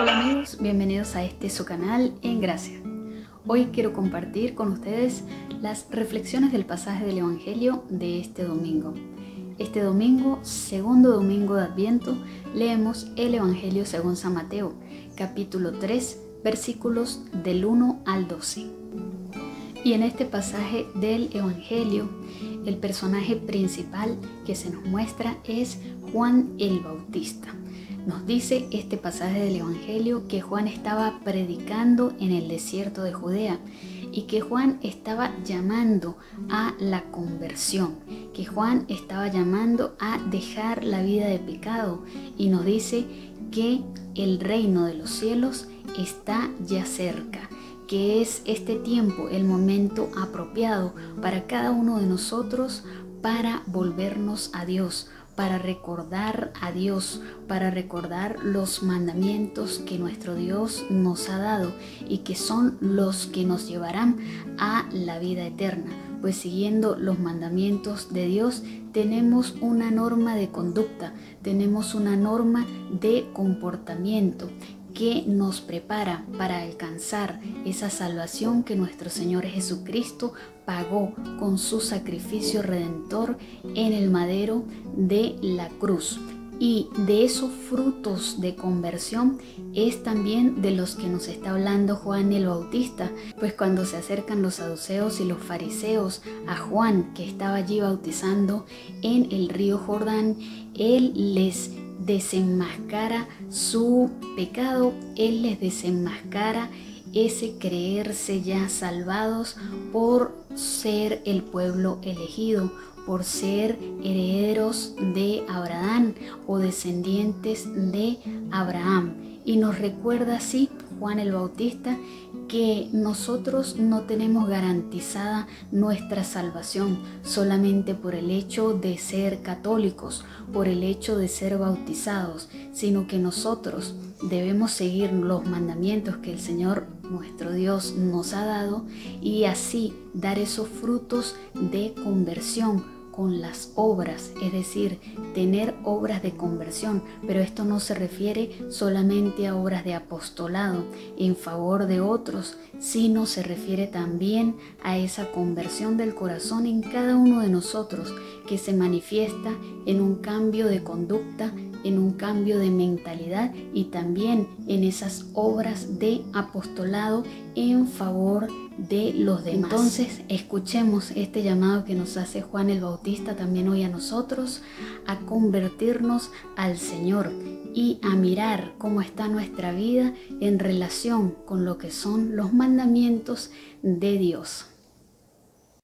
Hola amigos, bienvenidos a este su canal En Gracia. Hoy quiero compartir con ustedes las reflexiones del pasaje del Evangelio de este domingo. Este domingo, segundo domingo de Adviento, leemos el Evangelio según San Mateo, capítulo 3, versículos del 1 al 12. Y en este pasaje del Evangelio, el personaje principal que se nos muestra es Juan el Bautista. Nos dice este pasaje del Evangelio que Juan estaba predicando en el desierto de Judea y que Juan estaba llamando a la conversión, que Juan estaba llamando a dejar la vida de pecado. Y nos dice que el reino de los cielos está ya cerca que es este tiempo el momento apropiado para cada uno de nosotros para volvernos a Dios, para recordar a Dios, para recordar los mandamientos que nuestro Dios nos ha dado y que son los que nos llevarán a la vida eterna. Pues siguiendo los mandamientos de Dios tenemos una norma de conducta, tenemos una norma de comportamiento que nos prepara para alcanzar esa salvación que nuestro Señor Jesucristo pagó con su sacrificio redentor en el madero de la cruz. Y de esos frutos de conversión es también de los que nos está hablando Juan el Bautista, pues cuando se acercan los saduceos y los fariseos a Juan que estaba allí bautizando en el río Jordán, él les desenmascara su pecado, Él les desenmascara ese creerse ya salvados por ser el pueblo elegido, por ser herederos de Abraham o descendientes de Abraham. Y nos recuerda así Juan el Bautista que nosotros no tenemos garantizada nuestra salvación solamente por el hecho de ser católicos, por el hecho de ser bautizados, sino que nosotros debemos seguir los mandamientos que el Señor nuestro Dios nos ha dado y así dar esos frutos de conversión con las obras, es decir, tener obras de conversión, pero esto no se refiere solamente a obras de apostolado en favor de otros, sino se refiere también a esa conversión del corazón en cada uno de nosotros que se manifiesta en un cambio de conducta, en un cambio de mentalidad y también en esas obras de apostolado en favor de los demás. Entonces, escuchemos este llamado que nos hace Juan el Bautista también hoy a nosotros a convertirnos al Señor y a mirar cómo está nuestra vida en relación con lo que son los mandamientos de Dios.